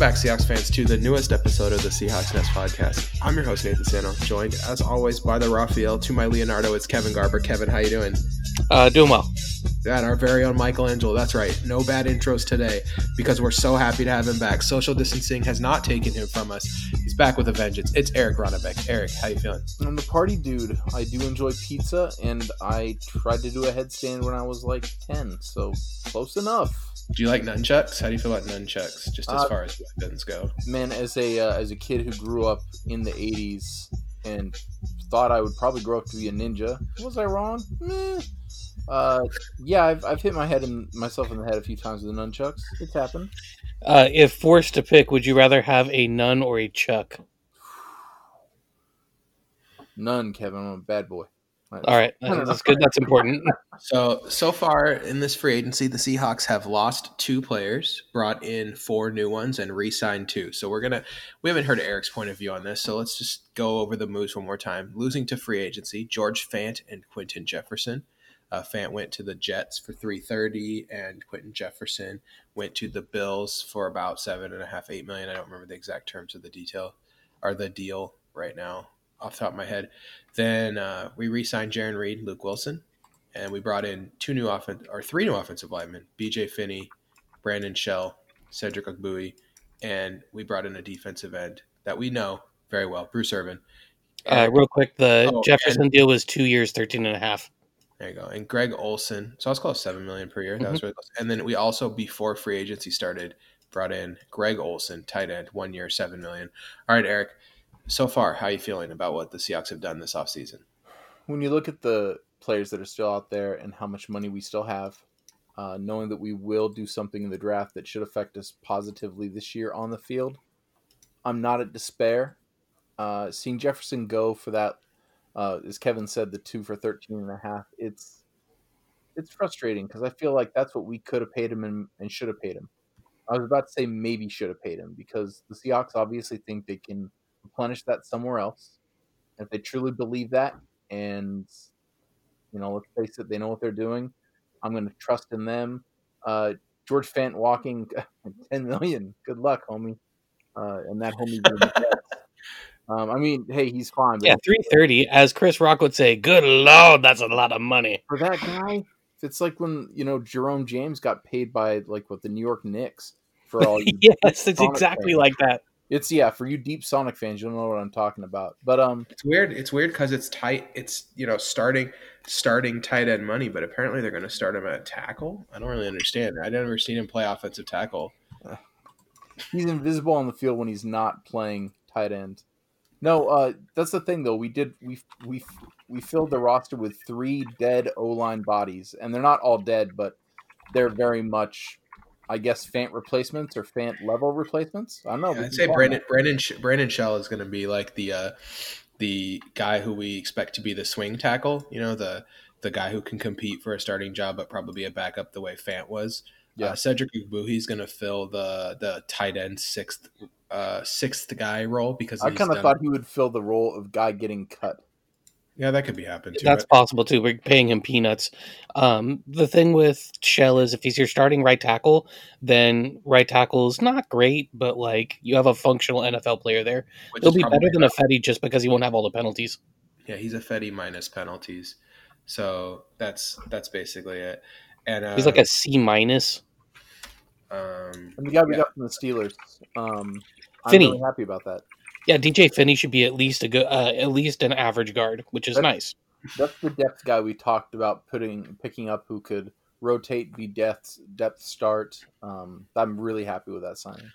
Welcome back, Seahawks fans, to the newest episode of the Seahawks Nest podcast. I'm your host Nathan Sano, joined as always by the Raphael. To my Leonardo, it's Kevin Garber. Kevin, how you doing? Uh, doing well. And our very own Michelangelo. That's right. No bad intros today because we're so happy to have him back. Social distancing has not taken him from us. He's back with a vengeance. It's Eric Ronnebeck. Eric, how you feeling? I'm the party dude. I do enjoy pizza, and I tried to do a headstand when I was like 10, so close enough. Do you like nunchucks? How do you feel about nunchucks, just as Uh, far as weapons go? Man, as a uh, as a kid who grew up in the 80s and thought I would probably grow up to be a ninja, was I wrong? Meh. Uh, yeah, I've, I've hit my head in myself in the head a few times with the nunchucks. It's happened. Uh, if forced to pick, would you rather have a nun or a chuck? None, Kevin. I'm a bad boy. All right, that's good. That's important. So so far in this free agency, the Seahawks have lost two players, brought in four new ones, and re-signed two. So we're gonna we haven't heard Eric's point of view on this, so let's just go over the moves one more time. Losing to free agency, George Fant and Quinton Jefferson. Uh, Fant went to the Jets for three thirty, and Quinton Jefferson went to the Bills for about seven and a half, eight million. I don't remember the exact terms of the detail or the deal right now off the top of my head. Then uh, we re-signed Jarran Reed, Luke Wilson, and we brought in two new offense or three new offensive linemen: B.J. Finney, Brandon Shell, Cedric Ogbuehi, and we brought in a defensive end that we know very well, Bruce Irvin. Uh, real quick, the Oh, Jefferson deal was two years, 13 and a half. There you go. And Greg Olsen. So I was close seven million per year. That was really close. And then we also, before free agency started, brought in Greg Olsen, tight end, one year, seven million. All right, Eric. So far, how are you feeling about what the Seahawks have done this offseason? when you look at the players that are still out there and how much money we still have, uh, knowing that we will do something in the draft that should affect us positively this year on the field, I'm not at despair. Uh, seeing Jefferson go for that, uh, as Kevin said, the two for 13 and a half, it's it's frustrating because I feel like that's what we could have paid him and, and should have paid him. I was about to say maybe should have paid him because the Seahawks obviously think they can replenish that somewhere else. If they truly believe that, and you know, let's face it, they know what they're doing. I'm going to trust in them. Uh, George Fant walking 10 million. Good luck, homie. Uh, and that homie. being the Jets. um, I mean, hey, he's fine. Yeah, 330. As Chris Rock would say, good lord, that's a lot of money. for that guy, it's like when you know Jerome James got paid by like what the New York Knicks for all. Yes, it's exactly fans. like that. It's yeah, for you deep Sonic fans, you'll know what I'm talking about. But um, It's weird. It's weird because it's tight. It's you know starting starting tight end money, but apparently they're going to start him at tackle. I don't really understand. I've never seen him play offensive tackle. he's invisible on the field when he's not playing tight end. No, uh, that's the thing though. We did we we we filled the roster with three dead O line bodies, and they're not all dead, but they're very much, I guess, Fant replacements or Fant level replacements. I don't know. Yeah, I'd say Brandon Brandon Brandon Shell is going to be like the uh, the guy who we expect to be the swing tackle. You know the the guy who can compete for a starting job, but probably a backup the way Fant was. Yeah. Uh, Cedric Ogbuehi's going to fill the the tight end sixth uh, sixth guy role because. I kind of thought he would fill the role of guy getting cut. Yeah that could be happening too. That's but- possible too. We're paying him peanuts. Um, the thing with Shell is if he's your starting right tackle, then right tackle is not great, but like you have a functional NFL player there. which He'll be better than Ifedi just because he won't have all the penalties. Yeah, he's Ifedi minus penalties. So that's that's basically it. And uh, He's like a C minus. um, And the guy we Yeah. got from the Steelers, um, I'm Finney. really happy about that. Yeah, B.J. Finney should be at least a good, uh, at least an average guard, which is That's- nice. That's the depth guy we talked about putting picking up who could rotate, be depth depth start. Um, I'm really happy with that signing.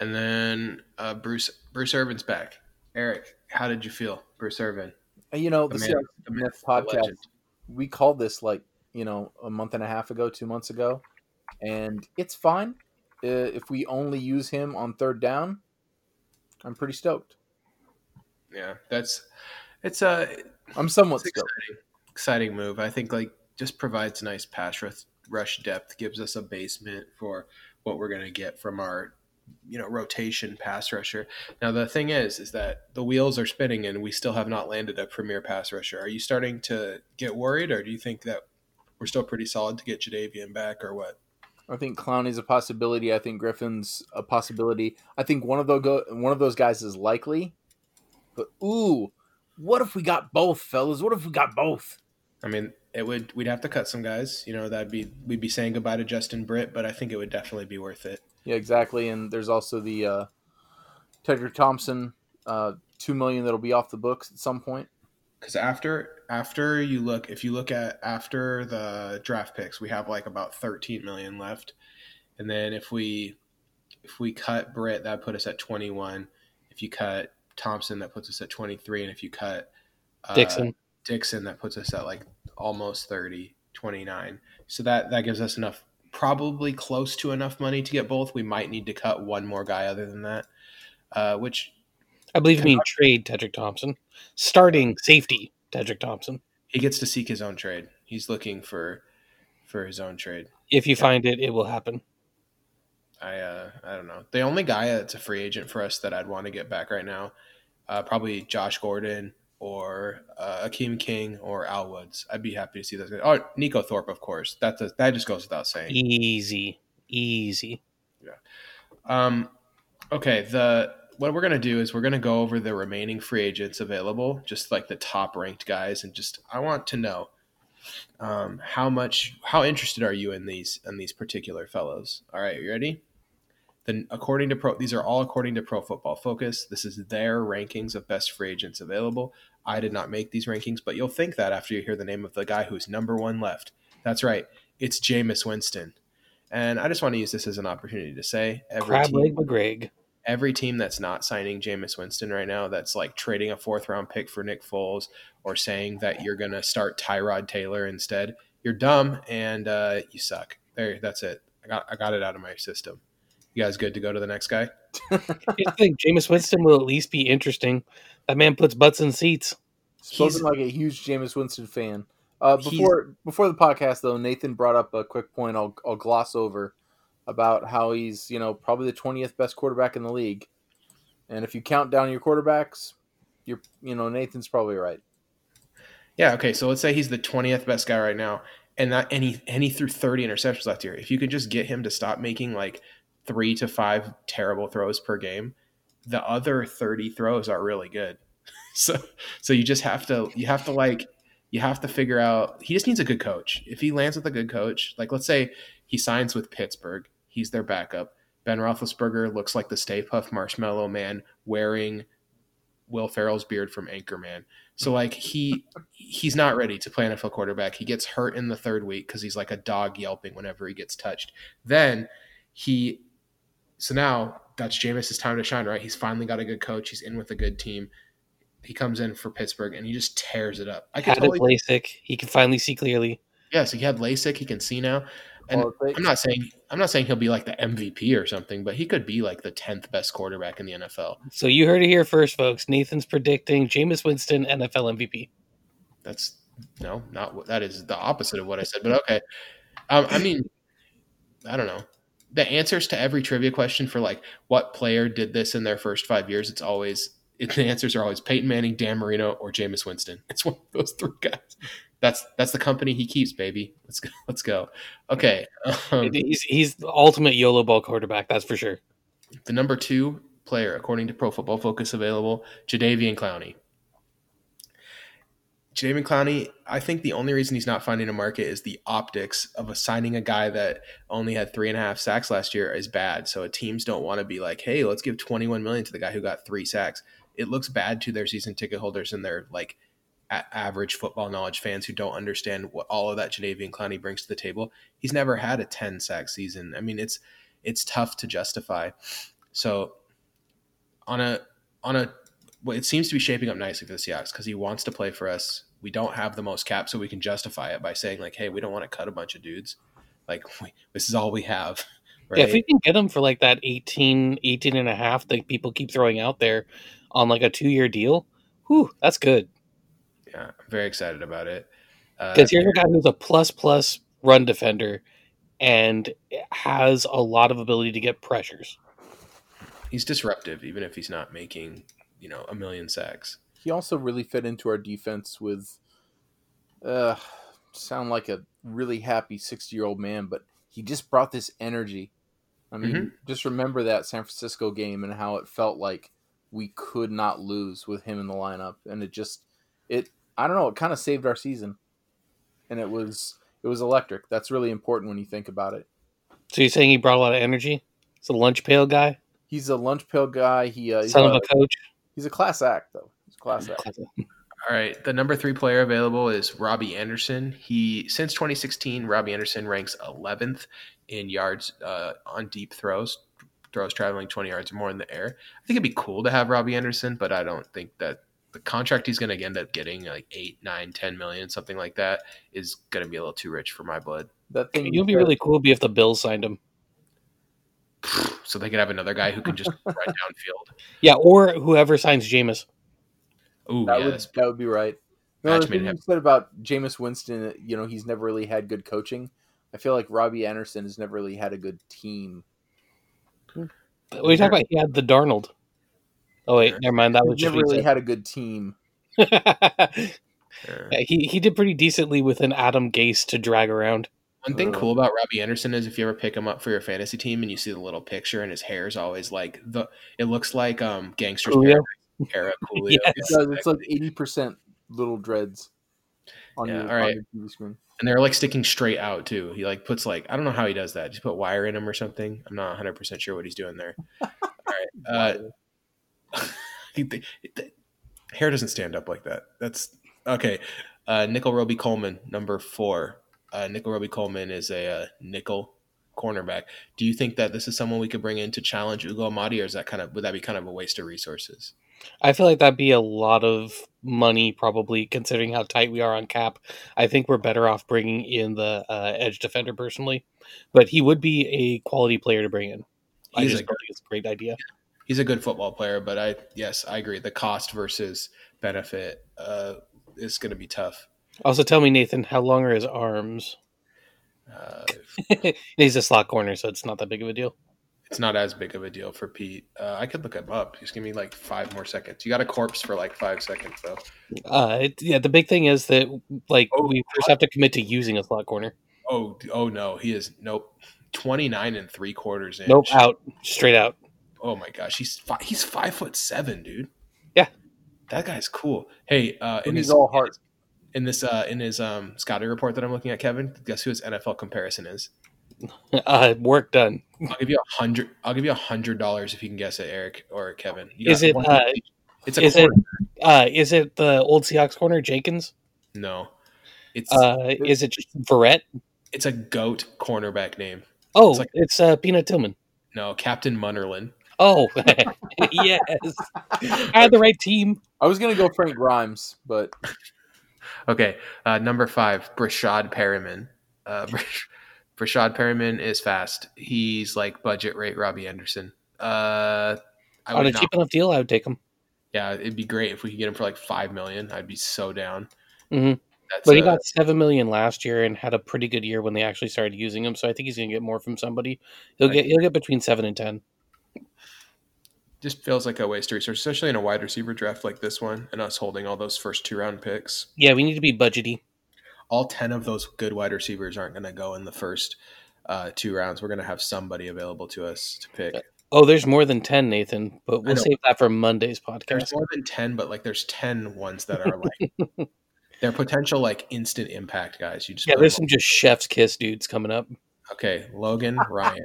and then uh, Bruce Bruce Irvin's back. Eric, how did you feel, Bruce Irvin? You know, The the, man, the myth, Nest the podcast, we called this like you know a month and a half ago, two months ago, and it's fine. Uh, if we only use him on third down, I'm pretty stoked. Yeah, that's it's a I'm somewhat exciting, exciting move. I think like just provides nice pass rush, rush depth, gives us a basement for what we're gonna get from our you know rotation pass rusher. Now the thing is, is that the wheels are spinning and we still have not landed a premier pass rusher. Are you starting to get worried, or do you think that we're still pretty solid to get Jadeveon back, or what? I think Clowney's a possibility. I think Griffen's a possibility. I think one of those go, one of those guys is likely. But ooh, what if we got both, fellas? What if we got both? I mean, it would we'd have to cut some guys. You know, that'd be we'd be saying goodbye to Justin Britt, but I think it would definitely be worth it. Yeah, exactly. And there's also the uh, Tedric Thompson, uh, two million that'll be off the books at some point. Because after after you look, if you look at after the draft picks, we have like about 13 million left, and then if we if we cut Britt, that put us at 21. If you cut Thompson, that puts us at 23, and if you cut uh, Dixon. Dixon, that puts us at like almost 30, 29. So that that gives us enough, probably close to enough money to get both. We might need to cut one more guy other than that, uh, which I believe you mean trade Tedric Thompson. Starting safety Tedric Thompson. he gets to seek his own trade. He's looking for for his own trade. If you find it, it will happen. I uh, I don't know. The only guy that's a free agent for us that I'd want to get back right now, uh, probably Josh Gordon or uh, Akeem King or Al Woods. I'd be happy to see those guys. Oh, Neiko Thorpe, of course. That's a, that just goes without saying. Easy. Easy. Yeah. Um, okay, the what we're gonna do is we're gonna go over the remaining free agents available, just like the top ranked guys, and just I want to know um, how much how interested are you in these in these particular fellows? All right, you ready? Then according to pro, these are all according to Pro Football Focus. This is their rankings of best free agents available. I did not make these rankings, but you'll think that after you hear the name of the guy who's number one left. That's right, it's Jameis Winston. And I just want to use this as an opportunity to say every Crab team, leg McGreg. Every team that's not signing Jameis Winston right now, that's like trading a fourth round pick for Nick Foles or saying that you're going to start Tyrod Taylor instead, you're dumb and uh, you suck. There, that's it. I got I got it out of my system. You guys good to go to the next guy? Here's the thing, Jameis Winston will at least be interesting. That man puts butts in seats. Spoken He's- like a huge Jameis Winston fan. Uh, before before the podcast though, Nathan brought up a quick point. I'll I'll gloss over about how he's you know probably the twentieth best quarterback in the league, and if you count down your quarterbacks, you're you know Nathan's probably right. Yeah. Okay. So let's say he's the twentieth best guy right now, and that and he threw thirty interceptions last year. If you could just get him to stop making like three to five terrible throws per game, the other thirty throws are really good. so so you just have to you have to like you have to figure out he just needs a good coach. If he lands with a good coach, like let's say he signs with Pittsburgh, he's their backup. Ben Roethlisberger looks like the Stay Puft Marshmallow Man wearing Will Ferrell's beard from Anchorman. So like he he's not ready to play NFL quarterback. He gets hurt in the third week because he's like a dog yelping whenever he gets touched. Then he so now that's Jameis's time to shine, right? He's finally got a good coach. He's in with a good team. He comes in for Pittsburgh and he just tears it up. I could Had totally LASIK. He can finally see clearly. yeah. So he had LASIK. He can see now. And Well, they- I'm not saying I'm not saying he'll be like the MVP or something, but he could be like the tenth best quarterback in the NFL. So you heard it here first, folks. Nathan's predicting Jameis Winston NFL MVP. That's no, not that is the opposite of what I said. But okay, um, I mean, I don't know. The answers to every trivia question for like what player did this in their first five years, it's always it, the answers are always Peyton Manning, Dan Marino, or Jameis Winston. It's one of those three guys. That's that's the company he keeps, baby. Let's go. Let's go. Okay, um, He's he's the ultimate YOLO ball quarterback, that's for sure. the number two player, according to Pro Football Focus, available, Jadeveon Clowney. Jadeveon Clowney, I think the only reason he's not finding a market is the optics of assigning a guy that only had three and a half sacks last year is bad. So teams don't want to be like, hey, let's give 21 million to the guy who got three sacks. It looks bad to their season ticket holders and their like average football knowledge fans who don't understand what all of that Jadeveon Clowney brings to the table. He's never had a 10 sack season. I mean, it's it's tough to justify. So on a on a well, it seems to be shaping up nicely for the Seahawks because he wants to play for us. We don't have the most cap, so we can justify it by saying like, "Hey, we don't want to cut a bunch of dudes. Like, we, this is all we have." Right? Yeah, if we can get him for like that 18, 18 and a half that people keep throwing out there on like a two year deal, whew, that's good. Yeah, I'm very excited about it. Uh, Because here's a guy who's a plus plus run defender and has a lot of ability to get pressures. he's disruptive, even if he's not making you know a million sacks. He also really fit into our defense with, uh, sound like a really happy sixty year old man, but he just brought this energy. I mean, Mhm. just remember that San Francisco game and how it felt like we could not lose with him in the lineup, and it just it I don't know, it kind of saved our season, and it was it was electric. That's really important when you think about it. So you're saying he brought a lot of energy? He's a lunch pail guy, He's a lunch pail guy. He uh, he's, son a, of a coach. he's a class act though. He's a class act. All right, the number three player available is Robbie Anderson. He since 2016, Robbie Anderson ranks 11th in yards uh, on deep throws, throws traveling 20 yards or more in the air. I think it'd be cool to have Robbie Anderson, but I don't think that the contract he's going to end up getting, like eight, nine, ten million, something like that, is going to be a little too rich for my blood. That thing It would be really cool be if the Bills signed him. So they could have another guy who can just run downfield. Yeah, or whoever signs Jameis. Ooh, That yeah, would that would be right. No, Match the thing you said about Jameis Winston, uh, you know, he's never really had good coaching. I feel like Robbie Anderson has never really had a good team. We talk about he had the Darnold. Oh wait, never mind. That was He's just never really he had a good team. said. yeah. Yeah, he he did pretty decently with an Adam Gase to drag around. One thing Uh. cool about Robbie Anderson is if you ever pick him up for your fantasy team and you see the little picture and his hair is always like the it looks like um gangster's Coolio? Paradise era Coolio. Yes. It does. It's like eighty percent little dreads on, Yeah, your, all right. on your TV screen. and they're like sticking straight out too. He like puts like I don't know how he does that. Just put wire in him or something. I'm not 100 percent sure what he's doing there. All right, uh, he, the, the hair doesn't stand up like that. That's okay. Uh, Nickell Robey-Coleman, number four. Uh, Nickell Robey-Coleman is a uh, nickel cornerback. Do you think that this is someone we could bring in to challenge Ugo Amadi, or is that kind of would that be kind of a waste of resources? I feel like that'd be a lot of money, probably considering how tight we are on cap. I think we're better off bringing in the uh, edge defender personally, but he would be a quality player to bring in. I just a think it's a great idea. He's a good football player, but I yes, I agree. The cost versus benefit uh, is going to be tough. Also, tell me, Nathan, how long are his arms? Uh, He's a slot corner, so it's not that big of a deal. it's not as big of a deal for Pete. Uh, I could look him up. Just give me like five more seconds. You got a corpse for like five seconds though. Uh, it, yeah, the big thing is that like Oh, we first have to commit to using a slot corner. Oh, oh no, he is nope. Twenty nine and three quarters inch. Nope, out straight out. Oh my gosh, he's fi- he's five foot seven, dude. Yeah. that guy's cool. Hey, uh, in He's his all heart. in this uh, in his um, scouting report that I'm looking at, Kevin, guess who his NFL comparison is? Uh, work done. I'll give you a hundred. I'll give you a hundred dollars if you can guess it, Eric or Kevin. You Is it, uh, it's a is it- Uh, is it the old Seahawks corner, Jenkins? No, it's Uh, is it just Verrett? it's a goat cornerback name. Oh, It's it's, uh, Peanut Tillman. No, Captain Munnerlyn. Oh, yes. I had the right team. I was gonna go Frank Grimes, but Okay, uh, number five, Breshad Perriman. Uh, Breshad Perriman is fast. He's like budget rate Robbie Anderson. Uh, I On a would not, cheap enough deal, I would take him. yeah, it'd be great if we could get him for like five million. I'd be so down. Mhm. That's But he got seven million last year and had a pretty good year when they actually started using him. So I think he's going to get more from somebody. He'll Right. get he'll get between seven and ten. Just feels like a waste of resources, especially in a wide receiver draft like this one, and us holding all those first two round picks. Yeah, we need to be budgety. All ten of those good wide receivers aren't going to go in the first uh, two rounds. We're going to have somebody available to us to pick. Oh, there's more than ten, Nathan. But we'll save that for Monday's podcast. There's more than ten, but like there's ten ones that are like they're potential like instant impact guys. You just Yeah, there's some just chef's kiss dudes coming up. okay. Logan Ryan.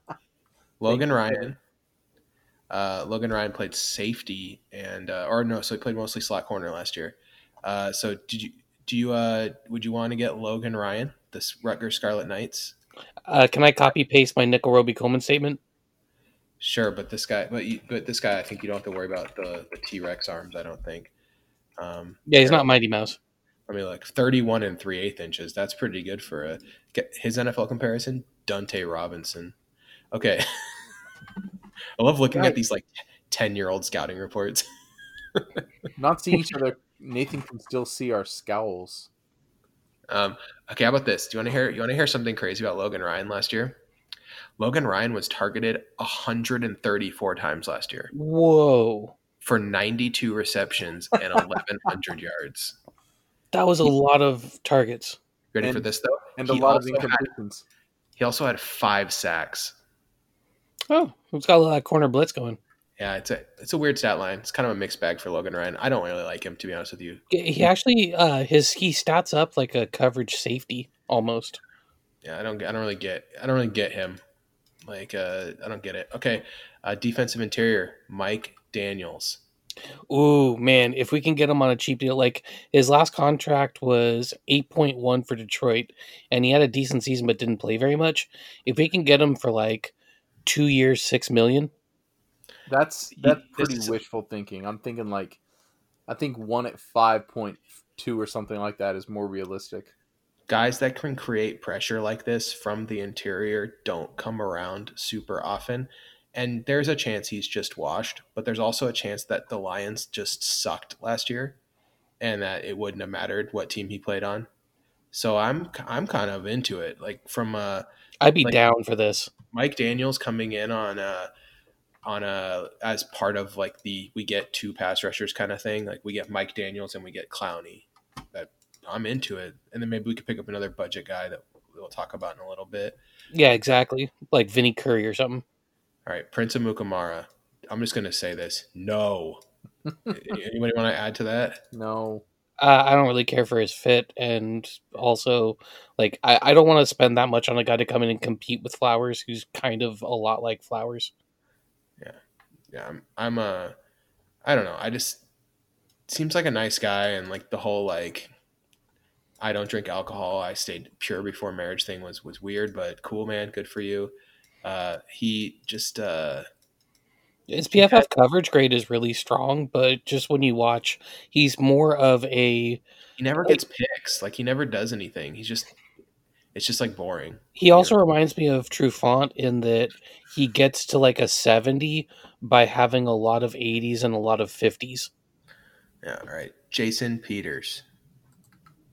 Logan Ryan. Uh, Logan Ryan played safety and uh, or no, so he played mostly slot corner last year. Uh, so did you do you uh would you want to get Logan Ryan, this Rutgers Scarlet Knights? Uh, can I copy paste my Nickell Robey-Coleman statement? Sure, but this guy, but you, but this guy, I think you don't have to worry about the the T Rex arms. I don't think. Um, Yeah, he's not Mighty Mouse. I mean, like 31 and 3 eighth inches. That's pretty good for a his NFL comparison. Dante Robinson. Okay. I love looking Right. at these like 10 year old scouting reports. not seeing each other. Nathan can still see our scowls. Um, okay, how about this? Do you want to hear? You want to hear something crazy about Logan Ryan last year? Logan Ryan was targeted 134 times last year Whoa, for 92 receptions and 1,100 yards. that was a lot of targets. Ready And- for this though? And a He lot of also had- He also had five sacks. Oh, it's got a lot of corner blitz going. Yeah, it's a it's a weird stat line. It's kind of a mixed bag for Logan Ryan. I don't really like him to be honest with you. He actually uh his he stats up like a coverage safety almost. Yeah, I don't I don't really get I don't really get him. Like uh I don't get it. Okay, uh, defensive interior Mike Daniels. Ooh, man, if we can get him on a cheap deal, like his last contract was 8.1 for Detroit and he had a decent season but didn't play very much. If we can get him for like 2 years, 6 million, That's that's pretty is- wishful thinking. I'm thinking like, I think one at five point two or something like that is more realistic. Guys that can create pressure like this from the interior don't come around super often. And there's a chance he's just washed, but there's also a chance that the Lions just sucked last year and that it wouldn't have mattered what team he played on. So I'm I'm kind of into it. Like from uh I'd be Like- down for this. Mike Daniels coming in on a on a as part of like the we get two pass rushers kind of thing. Like we get Mike Daniels and we get Clowney. That I'm into it. And then maybe we could pick up another budget guy that we'll talk about in a little bit. Yeah, exactly. Like Vinny Curry or something. All right, Prince Amukamara. I'm just gonna say this. No. Anybody want to add to that? No, Uh, I don't really care for his fit, and also, like, I, I don't want to spend that much on a guy to come in and compete with Flowers, who's kind of a lot like Flowers. Yeah, yeah, I'm I'm uh I don't know. I just seems like a nice guy and like the whole like I don't drink alcohol. I stayed pure before marriage thing was was weird, but cool man, good for you. Uh he just uh His PFF coverage grade is really strong, but just when you watch, he's more of a. he never gets picks. Like he never does anything. He's just it's just like boring. He also reminds me of Trufant in that he gets to like a 70 by having a lot of 80s and a lot of 50s. Yeah, all right. Jason Peters.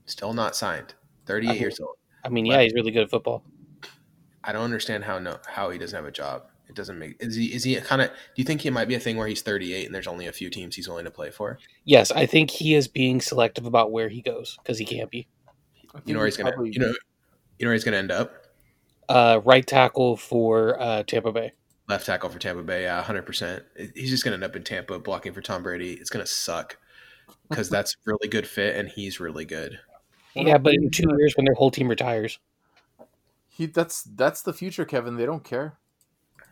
Still not signed. 38 Okay. years old. I mean, yeah, he's really good at football. I don't understand how no how he doesn't have a job. It doesn't make is he is he kind of do you think it might be a thing where he's 38 and there's only a few teams he's willing to play for? Yes, I think he is being selective about where he goes because he can't be. You know where he's gonna you know you know where he's gonna end up? Uh, right tackle for uh, Tampa Bay. Left tackle for Tampa Bay, yeah, 100%. He's just gonna end up in Tampa blocking for Tom Brady. It's gonna suck because that's really good fit and he's really good. Yeah, but in two years when their whole team retires. He that's that's the future, Kevin. They don't care.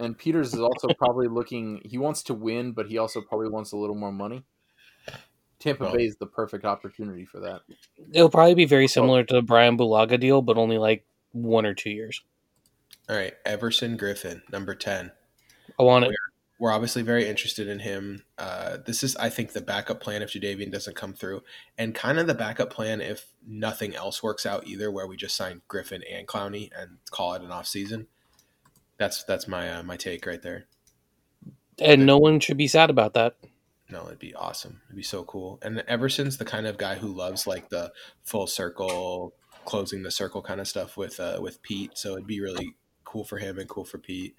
And Peters is also probably looking. He wants to win, but he also probably wants a little more money. Tampa Well- Bay is the perfect opportunity for that. It'll probably be very similar to the Brian Bulaga deal, but only like one or two years. All right, Everson Griffen, number 10. I want it. we're obviously very interested in him. Uh, this is, I think, the backup plan if Jadeveon doesn't come through, and kind of the backup plan if nothing else works out either, where we just sign Griffin and Clowney and call it an off season. That's that's my uh, my take right there. And no one should be sad about that. No, it'd be awesome. It'd be so cool. And Everson's the kind of guy who loves like the full circle, closing the circle kind of stuff with uh, with Pete. So it'd be really cool for him and cool for Pete.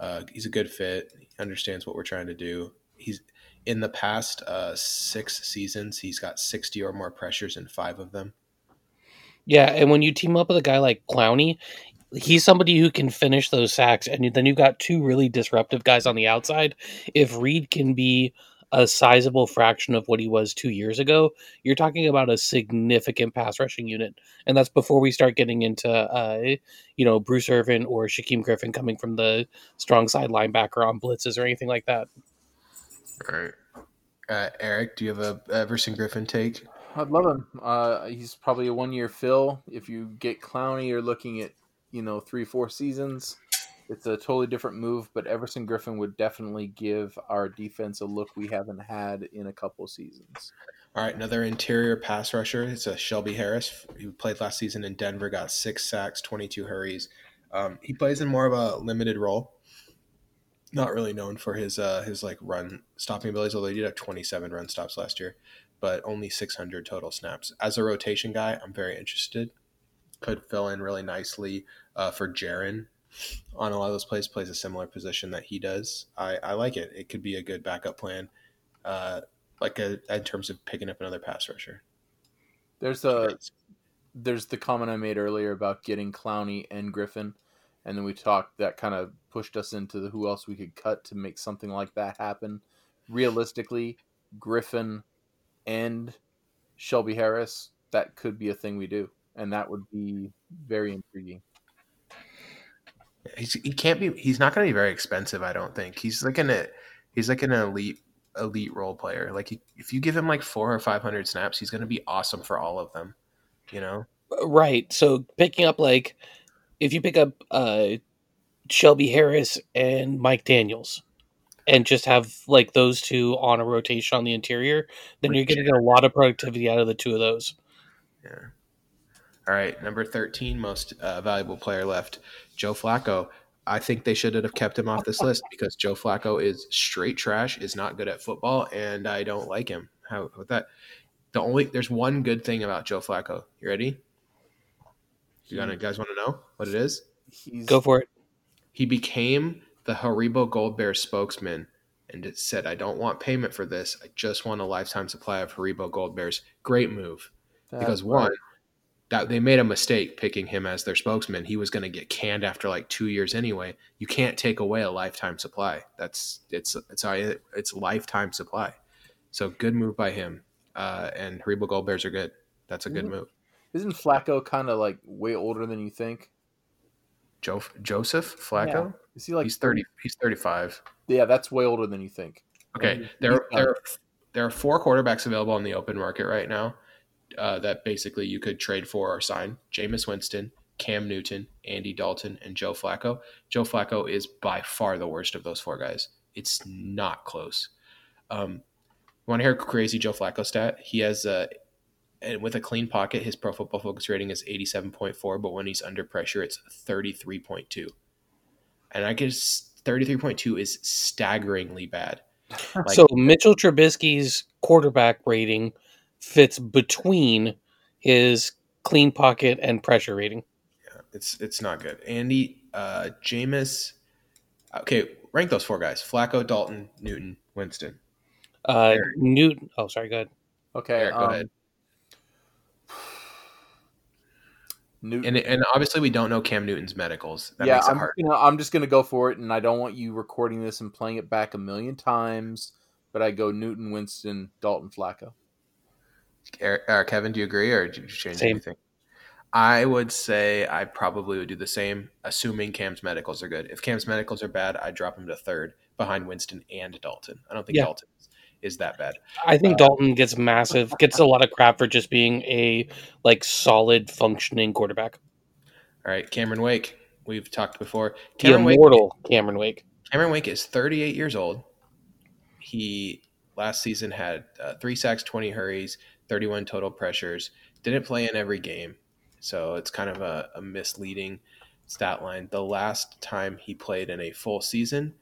Uh, he's a good fit. He understands what we're trying to do. He's in the past uh, six seasons, he's got sixty or more pressures in five of them. Yeah, and when you team up with a guy like Clowney, he's somebody who can finish those sacks, and then you've got two really disruptive guys on the outside. If Reed can be a sizable fraction of what he was two years ago, you're talking about a significant pass rushing unit, and that's before we start getting into, uh, you know, Bruce Irvin or Shaquem Griffin coming from the strong side linebacker on blitzes or anything like that. All right. Uh, Eric, do you have a Everson Griffen take? I'd love him. Uh, he's probably a one year fill. If you get Clowney, you're looking at you know three four seasons. It's a totally different move, but Everson Griffen would definitely give our defense a look we haven't had in a couple seasons. All right, another interior pass rusher. It's a Shelby Harris. who played last season in Denver, got six sacks, 22 hurries. Um, he plays in more of a limited role. Not really known for his uh, his like run stopping abilities, although he did have 27 run stops last year, but only 600 total snaps. As a rotation guy, I'm very interested. Could fill in really nicely uh, for Jarran on a lot of those plays. Plays a similar position that he does. I, I like it. It could be a good backup plan. Uh, like a, in terms of picking up another pass rusher. There's a there's the comment I made earlier about getting Clowney and Griffen. and then we talked that kind of pushed us into the who else we could cut to make something like that happen. Realistically, Griffen and Shelby Harris, that could be a thing we do, and that would be very intriguing. He's, he can't be. He's not going to be very expensive. I don't think he's like an he's like an elite elite role player. Like he, if you give him like four or five hundred snaps, he's going to be awesome for all of them. You know, Right. So picking up like if you pick up uh Shelby Harris and Mike Daniels and just have like those two on a rotation on the interior, then you're going to get a lot of productivity out of the two of those. Yeah. All right, number thirteen, most uh, valuable player left, Joe Flacco. I think they should have kept him off this list because Joe Flacco is straight trash, is not good at football, and I don't like him. How with that? The only there's one good thing about Joe Flacco. You ready? You gonna guys want to know what it is? He's Go for it. He became the Haribo Gold Bear spokesman and it said, I don't want payment for this. I just want a lifetime supply of Haribo Gold Bears. Great move. that's because right. one, that they made a mistake picking him as their spokesman. He was going to get canned after like two years anyway. You can't take away a lifetime supply. That's it's it's it's lifetime supply. So good move by him. Uh, and Haribo Gold Bears are good. That's a good Mhm. move. Isn't Flacco kind of like way older than you think? Joe Joseph Flacco. Is he like he's thirty. He's thirty five. Yeah, that's way older than you think. Okay, there there there are four quarterbacks available on the open market right now uh, that basically you could trade for or sign: Jameis Winston, Cam Newton, Andy Dalton, and Joe Flacco. Joe Flacco is by far the worst of those four guys. It's not close. Um, Want to hear a crazy Joe Flacco stat? He has uh, and with a clean pocket, his Pro Football Focus rating is eighty seven point four, but when he's under pressure, it's thirty three point two. And I guess thirty three point two is staggeringly bad. Like- so Mitchell Trubisky's quarterback rating fits between his clean pocket and pressure rating. Yeah, it's it's not good. Andy, uh, Jameis. Okay, rank those four guys: Flacco, Dalton, Newton, Winston. Uh, Eric. Newton. Oh, sorry. Go ahead. Okay, Eric, go um, ahead. Newton. And and obviously we don't know Cam Newton's medicals. That yeah, makes it I'm, hard. You know, I'm just gonna go for it, and I don't want you recording this and playing it back a million times. But I go Newton, Winston, Dalton, Flacco. Eric, uh, Kevin, do you agree, or did you change Same. anything? I would say I probably would do the same, assuming Cam's medicals are good. If Cam's medicals are bad, I'd drop him to third behind Winston and Dalton. I don't think Yeah. Dalton is, that bad. I think Uh, Dalton gets massive, gets a lot of crap for just being a like solid functioning quarterback. All right, Cameron Wake. We've talked before. The Cameron Wake immortal Cameron Wake. Cameron Wake is 38 years old. He last season had uh, three sacks, 20 hurries, 31 total pressures. Didn't play in every game, so it's kind of a, a misleading stat line. The last time he played in a full season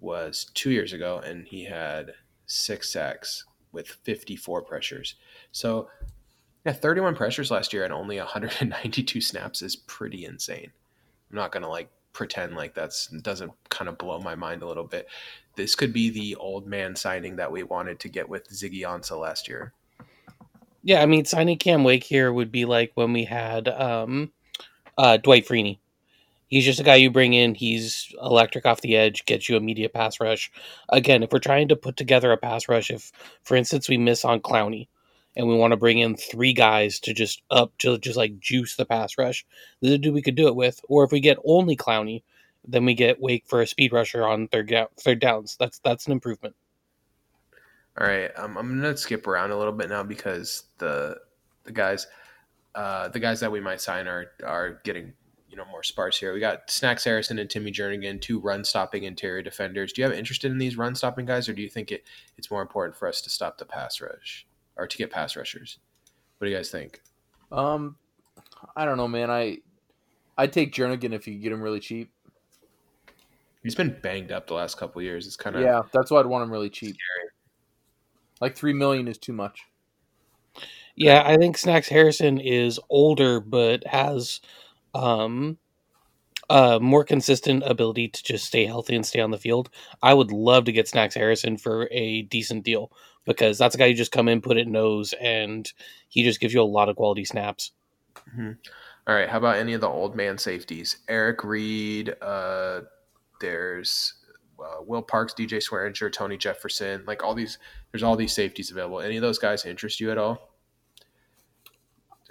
was two years ago, and he had six sacks with 54 pressures. So, yeah, 31 pressures last year and only 192 snaps is pretty insane. I'm not gonna like pretend like that's doesn't kind of blow my mind a little bit. This could be the old man signing that we wanted to get with Ziggy Ansah last year. Yeah, I mean signing Cam Wake here would be like when we had um, uh, Dwight Freeney. He's just a guy you bring in. He's electric off the edge, gets you immediate pass rush. Again, if we're trying to put together a pass rush, if for instance we miss on Clowney, and we want to bring in three guys to just up to just like juice the pass rush, this is who we could do it with. Or if we get only Clowney, then we get Wake for a speed rusher on third down, third downs. That's that's an improvement. All right, um, I'm gonna skip around a little bit now because the the guys, uh, the guys that we might sign are are getting you know more sparse here. We got Snacks Harrison and Timmy Jernigan, two run stopping interior defenders. Do you have interest in these run stopping guys, or do you think it it's more important for us to stop the pass rush or to get pass rushers? What do you guys think? Um, I don't know, man. I I'd take Jernigan if you get him really cheap. He's been banged up the last couple years. It's kind of Yeah, that's why I'd want him really cheap. Like three million is too much. Yeah, I think Snacks Harrison is older, but has um, a more consistent ability to just stay healthy and stay on the field. I would love to get Snacks Harrison for a decent deal because that's a guy you just come in, put it nose, and he just gives you a lot of quality snaps. Mhm. All right. How about any of the old man safeties? Eric Reid. Uh, there's uh, Will Parks, DJ Swearinger, Tony Jefferson. Like all these, there's all these safeties available. Any of those guys interest you at all?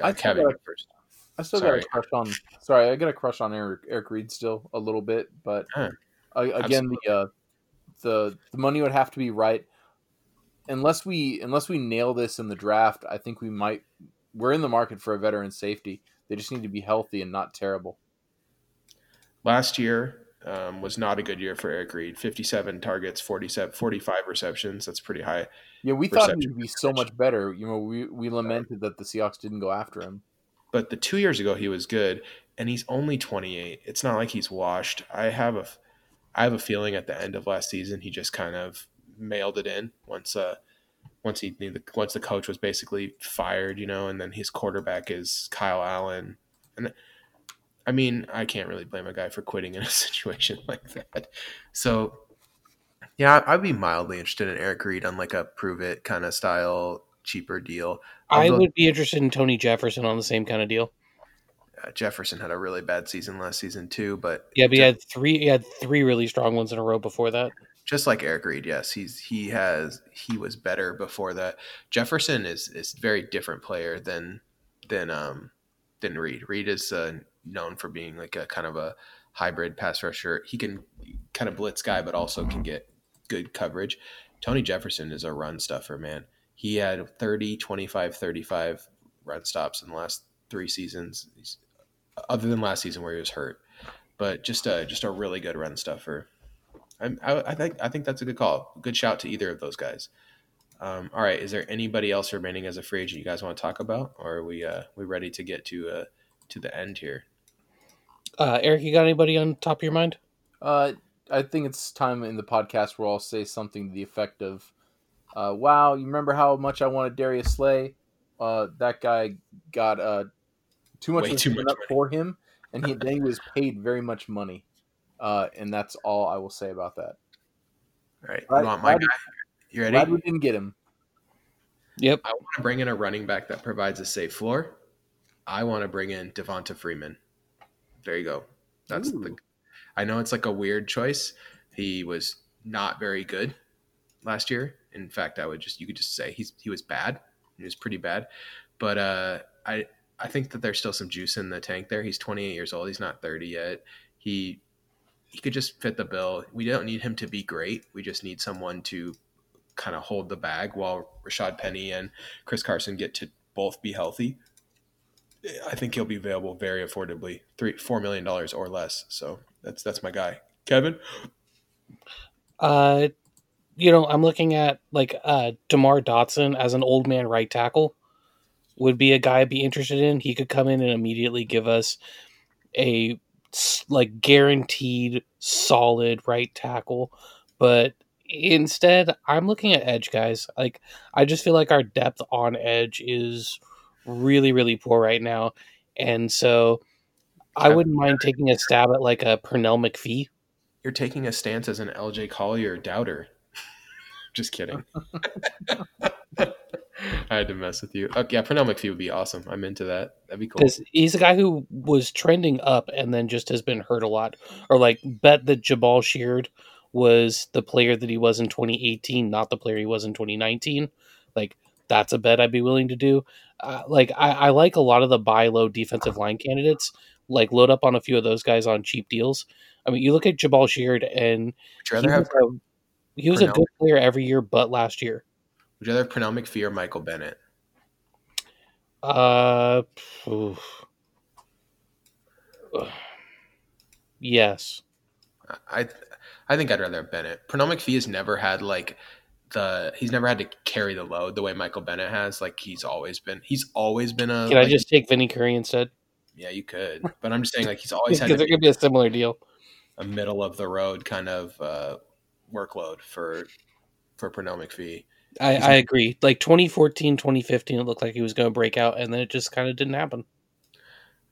Uh, I still Kevin, got- first. I still Sorry. got a crush on. Sorry, I got a crush on Eric Eric Reid still a little bit, but Huh. uh, again, the uh, the the money would have to be right. Unless we unless we nail this in the draft, I think we might. We're in the market for a veteran safety. They just need to be healthy and not terrible. Last year um, was not a good year for Eric Reid. 57 targets, 47, 45 receptions. That's pretty high. Yeah, we thought he'd be so much better. You know, we we lamented that the Seahawks didn't go after him. But the two years ago he was good, and he's only 28. It's not like he's washed. I have a, I have a feeling at the end of last season he just kind of mailed it in once uh once he knew the once the coach was basically fired, you know, and then his quarterback is Kyle Allen, and I mean I can't really blame a guy for quitting in a situation like that. So yeah, I'd be mildly interested in Eric Reid on like a prove it kind of style cheaper deal. I would be interested in Tony Jefferson on the same kind of deal. Uh, Jefferson had a really bad season last season too, but Yeah, but he had three. He had three really strong ones in a row before that. just like Eric Reid, yes, he's he has he was better before that. Jefferson is is a very different player than than um than Reid. Reid is uh, known for being like a kind of a hybrid pass rusher. He can kind of blitz guy, but also can get good coverage. Tony Jefferson is a run stuffer, man. He had 30, 25, 35 run stops in the last three seasons. Other than last season where he was hurt, but just a just a really good run stuffer. I, I, I think I think that's a good call. Good shout to either of those guys. Um, all right, is there anybody else remaining as a free agent you guys want to talk about, or are we uh, we ready to get to uh, to the end here? Uh, Eric, you got anybody on top of your mind? Uh, I think it's time in the podcast where I'll say something to the effect of, uh, "Wow, you remember how much I wanted Darius Slay? Uh, that guy got uh, too much Way was too much up for him, and he then he was paid very much money. Uh, and that's all I will say about that. All right, Glad- you want my glad- guy? You ready? Glad we didn't get him. Yep. I want to bring in a running back that provides a safe floor. I want to bring in Devonta Freeman. There you go. That's the. I know it's like a weird choice. He was not very good last year. In fact, I would just you could just say he's he was bad. He was pretty bad. But uh, I I think that there's still some juice in the tank there. He's 28 years old. He's not 30 yet. He he could just fit the bill. We don't need him to be great. We just need someone to kind of hold the bag while Rashaad Penny and Chris Carson get to both be healthy. I think he'll be available very affordably, three four million dollars or less. So that's that's my guy, Kevin. Uh, you know, I'm looking at like uh Demar Dotson as an old man right tackle would be a guy I'd be interested in. He could come in and immediately give us a like guaranteed solid right tackle, but instead I'm looking at edge guys. Like I just feel like our depth on edge is really really poor right now, and so I wouldn't mind taking a stab at like a Pernell McPhee. You're taking a stance as an LJ Collier doubter. Just kidding. I had to mess with you. Okay, yeah, Pernell McPhee would be awesome. I'm into that. That'd be cool. because he's a guy who was trending up and then just has been hurt a lot. Or like bet that Jabaal Sheard was the player that he was in 2018, not the player he was in 2019. Like that's a bet I'd be willing to do. Uh, like I, I like a lot of the buy low defensive line candidates. Like load up on a few of those guys on cheap deals. I mean, you look at Jabaal Sheard and Would you he was, have a, he was a good player every year, but last year. Would you rather have Pernell McPhee or Michael Bennett? Uh, oof. yes. I I think I'd rather have Bennett. Pernell McPhee has never had like the he's never had to carry the load the way Michael Bennett has. Like he's always been he's always been a Can I just take Vinny Curry instead? yeah you could, but I'm just saying like he's always had Because it could be a similar deal. a middle of the road kind of uh, workload for for Pernell McPhee. I, I agree. Like 2014, 2015, it looked like he was going to break out, and then it just kind of didn't happen.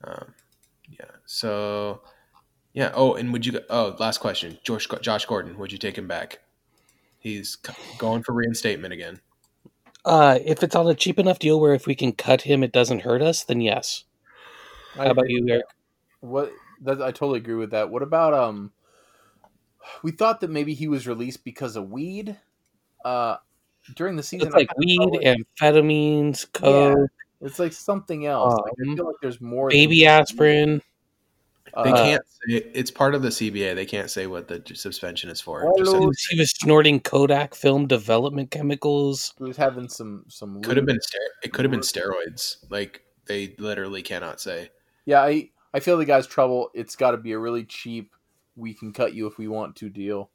Um, yeah. So yeah. Oh, and would you? Oh, last question. Josh Josh Gordon. Would you take him back? He's going for reinstatement again. Uh, if it's on a cheap enough deal where if we can cut him, it doesn't hurt us, then yes. I How about you, Eric? What that I totally agree with that. What about um? We thought that maybe he was released because of weed. Uh, during the season, It's like I kinda felt weed, like- amphetamines, coke, It's like something else. like, I Um, feel like there's more. baby just aspirin. Weed. They Uh, can't say it's part of the CBA. They can't say what the suspension is for. Well, Just He was, he was snorting Kodak film development chemicals. He was having some some. could have been it could have been steroids. Like they literally cannot say. Yeah, I I feel the guy's trouble. It's got to be a really cheap. We can cut you if we want to deal.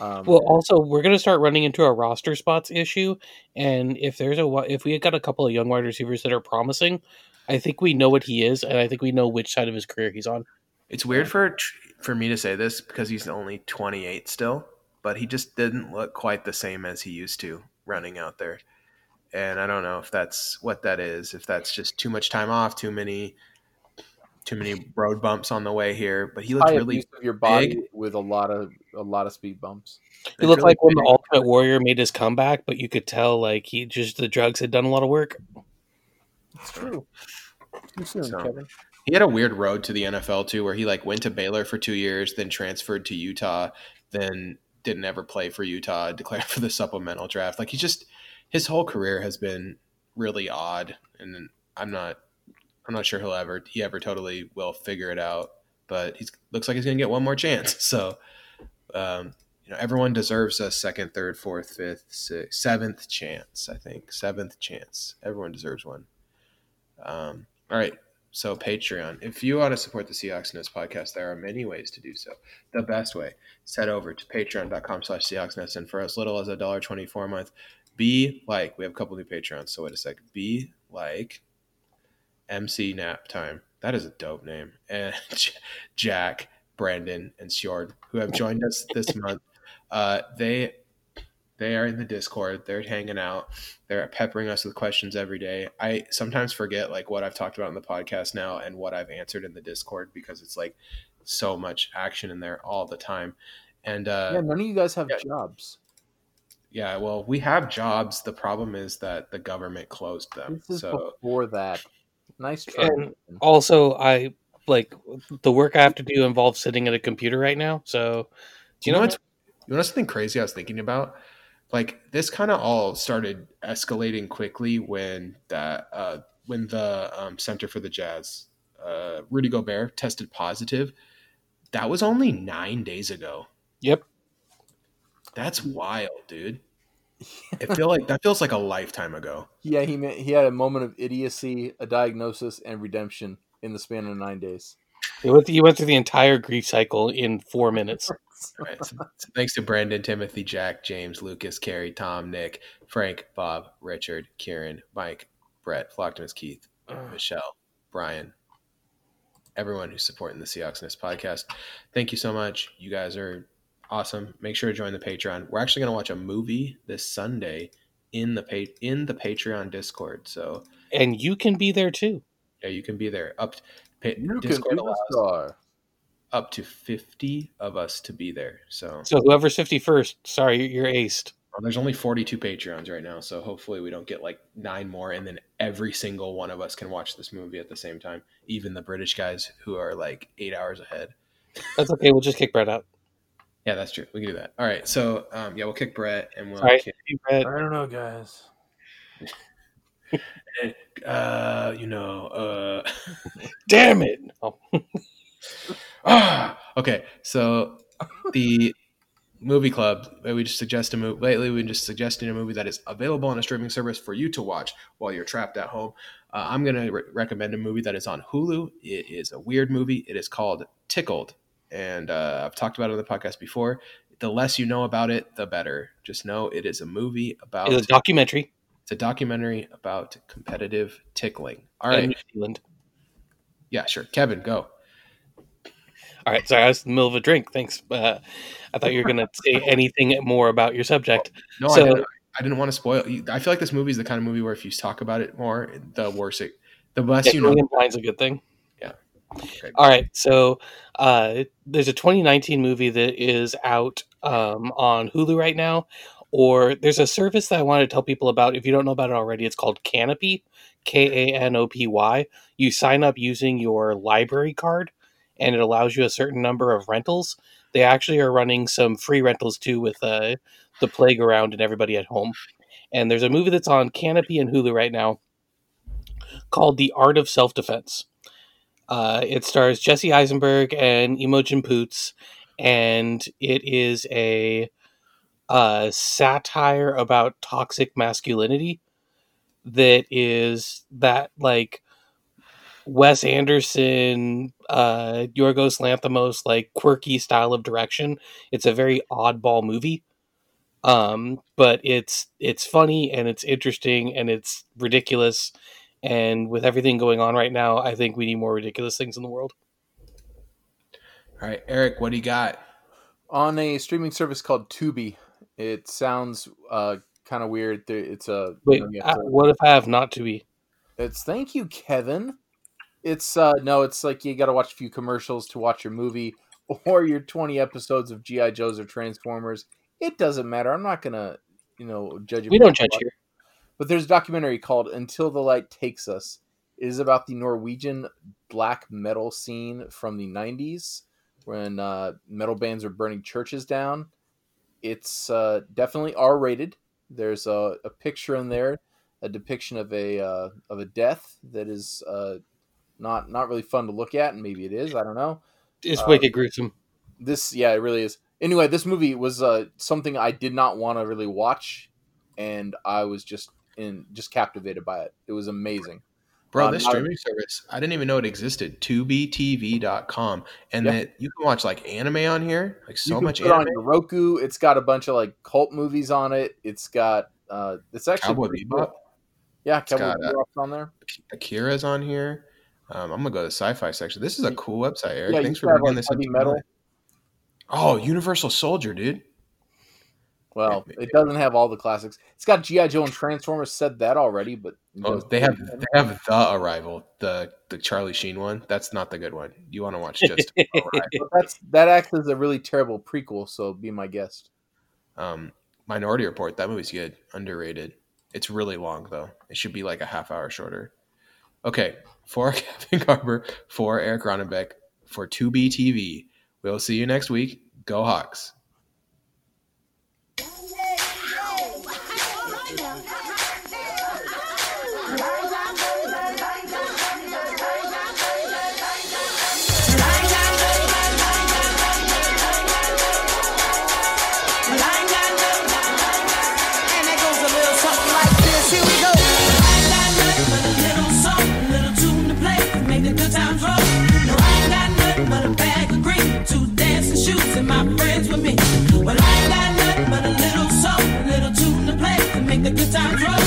Um, Well, also we're going to start running into a roster spots issue, and if there's a if we got a couple of young wide receivers that are promising, I think we know what he is, and I think we know which side of his career he's on. It's weird for for me to say this because he's only 28 still, but he just didn't look quite the same as he used to running out there. And I don't know if that's what that is. If that's just too much time off, too many too many road bumps on the way here. But he looked high really abuse of your body big. with a lot of a lot of speed bumps. He looked really like when big. the Ultimate Warrior made his comeback, but you could tell like he just the drugs had done a lot of work. It's true. Too soon, So- Kevin. He had a weird road to the NFL too, where he like went to Baylor for two years, then transferred to Utah, then didn't ever play for Utah, declared for the supplemental draft. Like he just his whole career has been really odd, and I'm not I'm not sure he'll ever he ever totally will figure it out. But he looks like he's gonna get one more chance. So um, you know, everyone deserves a second, third, fourth, fifth, sixth, seventh chance. I think seventh chance. Everyone deserves one. Um, all right. So Patreon. If you want to support the Seahawks Nest podcast, there are many ways to do so. The best way, set over to patreon.com slash Seahawks Nest and for as little as a dollar twenty four a month, be like we have a couple new Patreons. So wait a sec. Be like MC Nap Time. That is a dope name. And Jack, Brandon, and Sjord, who have joined us this month. Uh, they they are in the Discord. They're hanging out. They're peppering us with questions every day. I sometimes forget like what I've talked about in the podcast now and what I've answered in the Discord because it's like so much action in there all the time. And uh, yeah, none of you guys have yeah. jobs. yeah, well, we have jobs. The problem is that the government closed them. This is So before that. Nice try. And- Also, I like the work I have to do involves sitting at a computer right now. So, Do you know what's you know something crazy I was thinking about? Like this kind of all started escalating quickly when that uh, when the um, Center for the Jazz, uh, Rudy Gobert tested positive. That was only nine days ago. Yep. That's wild, dude. It feel like that feels like a lifetime ago. yeah, he ma- he had a moment of idiocy, a diagnosis, and redemption in the span of nine days. He went, he went through the entire grief cycle in four minutes. All right. So, so thanks to Brandon, Timothy, Jack, James, Lucas, Carrie, Tom, Nick, Frank, Bob, Richard, Kieran, Mike, Brett, Flocktimus, Keith, Michelle, Brian, everyone who's supporting the Seahawks Nest podcast. Thank you so much. You guys are awesome. Make sure to join the Patreon. We're actually going to watch a movie this Sunday in the pa- in the Patreon Discord. So And you can be there too. yeah, you can be there. Up to, pa- You can Discord be the allows star. Up to fifty of us to be there. So So whoever's 51st, sorry, you're aced. Well, there's only 42 Patreons right now, so hopefully we don't get like nine more, and then every single one of us can watch this movie at the same time. Even the British guys who are like eight hours ahead. That's okay. We'll just kick Brett out. Yeah, that's true. We can do that. All right, so um, yeah, we'll kick Brett, and we'll Sorry, kick, Brett. I don't know, guys. uh, you know, uh, Damn it. Oh, ah, okay. So the movie club, we just suggest a movie. Lately, we've been just suggesting a movie that is available on a streaming service for you to watch while you're trapped at home. Uh, I'm going to re- recommend a movie that is on Hulu. It is a weird movie. It is called Tickled, and uh, I've talked about it on the podcast before. The less you know about it, the better. Just know it is a movie about. it's a documentary It's a documentary about competitive tickling. All right. New Zealand. Yeah, sure. Kevin, go. All right, sorry, I was in the middle of a drink. Thanks. Uh, I thought you were going to say anything more about your subject. No, So- I, didn't, I didn't want to spoil. I feel like this movie is the kind of movie where if you talk about it more, the worse it, the less Yeah, you know. blind's a good thing. Yeah. Okay. All right. So uh, there's a 2019 movie that is out um, on Hulu right now. or there's a service that I want to tell people about. If you don't know about it already, it's called Kanopy, K A N O P Y. You sign up using your library card, and it allows you a certain number of rentals. They actually are running some free rentals too with uh, the playground and everybody at home. And there's a movie that's on Kanopy and Hulu right now called The Art of Self Defense. Uh, it stars Jesse Eisenberg and Imogen Poots, and it is a uh, satire about toxic masculinity that is that like Wes Anderson, uh, Yorgos Lanthimos, like quirky style of direction. It's a very oddball movie, um, but it's it's funny and it's interesting and it's ridiculous. And with everything going on right now, I think we need more ridiculous things in the world. All right, Eric, what do you got? On a streaming service called Tubi, it sounds uh, kind of weird. It's a Wait, you know, you have uh, what if I have not to be? It's thank you, Kevin. It's uh no, it's like you got to watch a few commercials to watch your movie or your 20 episodes of GI Joes or Transformers. It doesn't matter. I'm not gonna you know judge you. We don't judge here. But there's a documentary called Until the Light Takes Us. It is about the Norwegian black metal scene from the 90s when uh, metal bands were burning churches down. It's uh, definitely R rated. There's a, a picture in there, a depiction of a uh, of a death that is uh, not not really fun to look at, and maybe it is. I don't know It's Uh, wicked gruesome. this yeah it really is anyway this movie was uh something i did not want to really watch and i was just in just captivated by it it was amazing Bro, Um, this I- streaming service, I didn't even know it existed. tubitv.com. And Yeah. that you can watch like anime on here. Like so much it on roku it's got a bunch of like cult movies on it it's got uh it's actually Cowboy Bebop. cool. yeah cowboy got, uh, Bebop's on there Akira's on here. Um, I'm gonna go to the sci-fi section. This is a cool website, Eric. yeah Thanks for bringing like, this heavy metal. Oh, Universal Soldier, dude. well it doesn't have all the classics it's got gi joe and transformers said that already but Oh, they have they have the Arrival, the the Charlie Sheen one. That's not the good one. You want to watch just Arrival. that's that acts as a really terrible prequel so be my guest Um, Minority Report. That movie's good. Underrated. It's really long though. It should be like a half hour shorter. Okay, for Kevin Garber, for Eric Ronenbeck, for Tubi TV. We'll see you next week. Go Hawks. my friends with me. Well, I ain't got nothing but a little soul, a little tune to play to make the good times roll.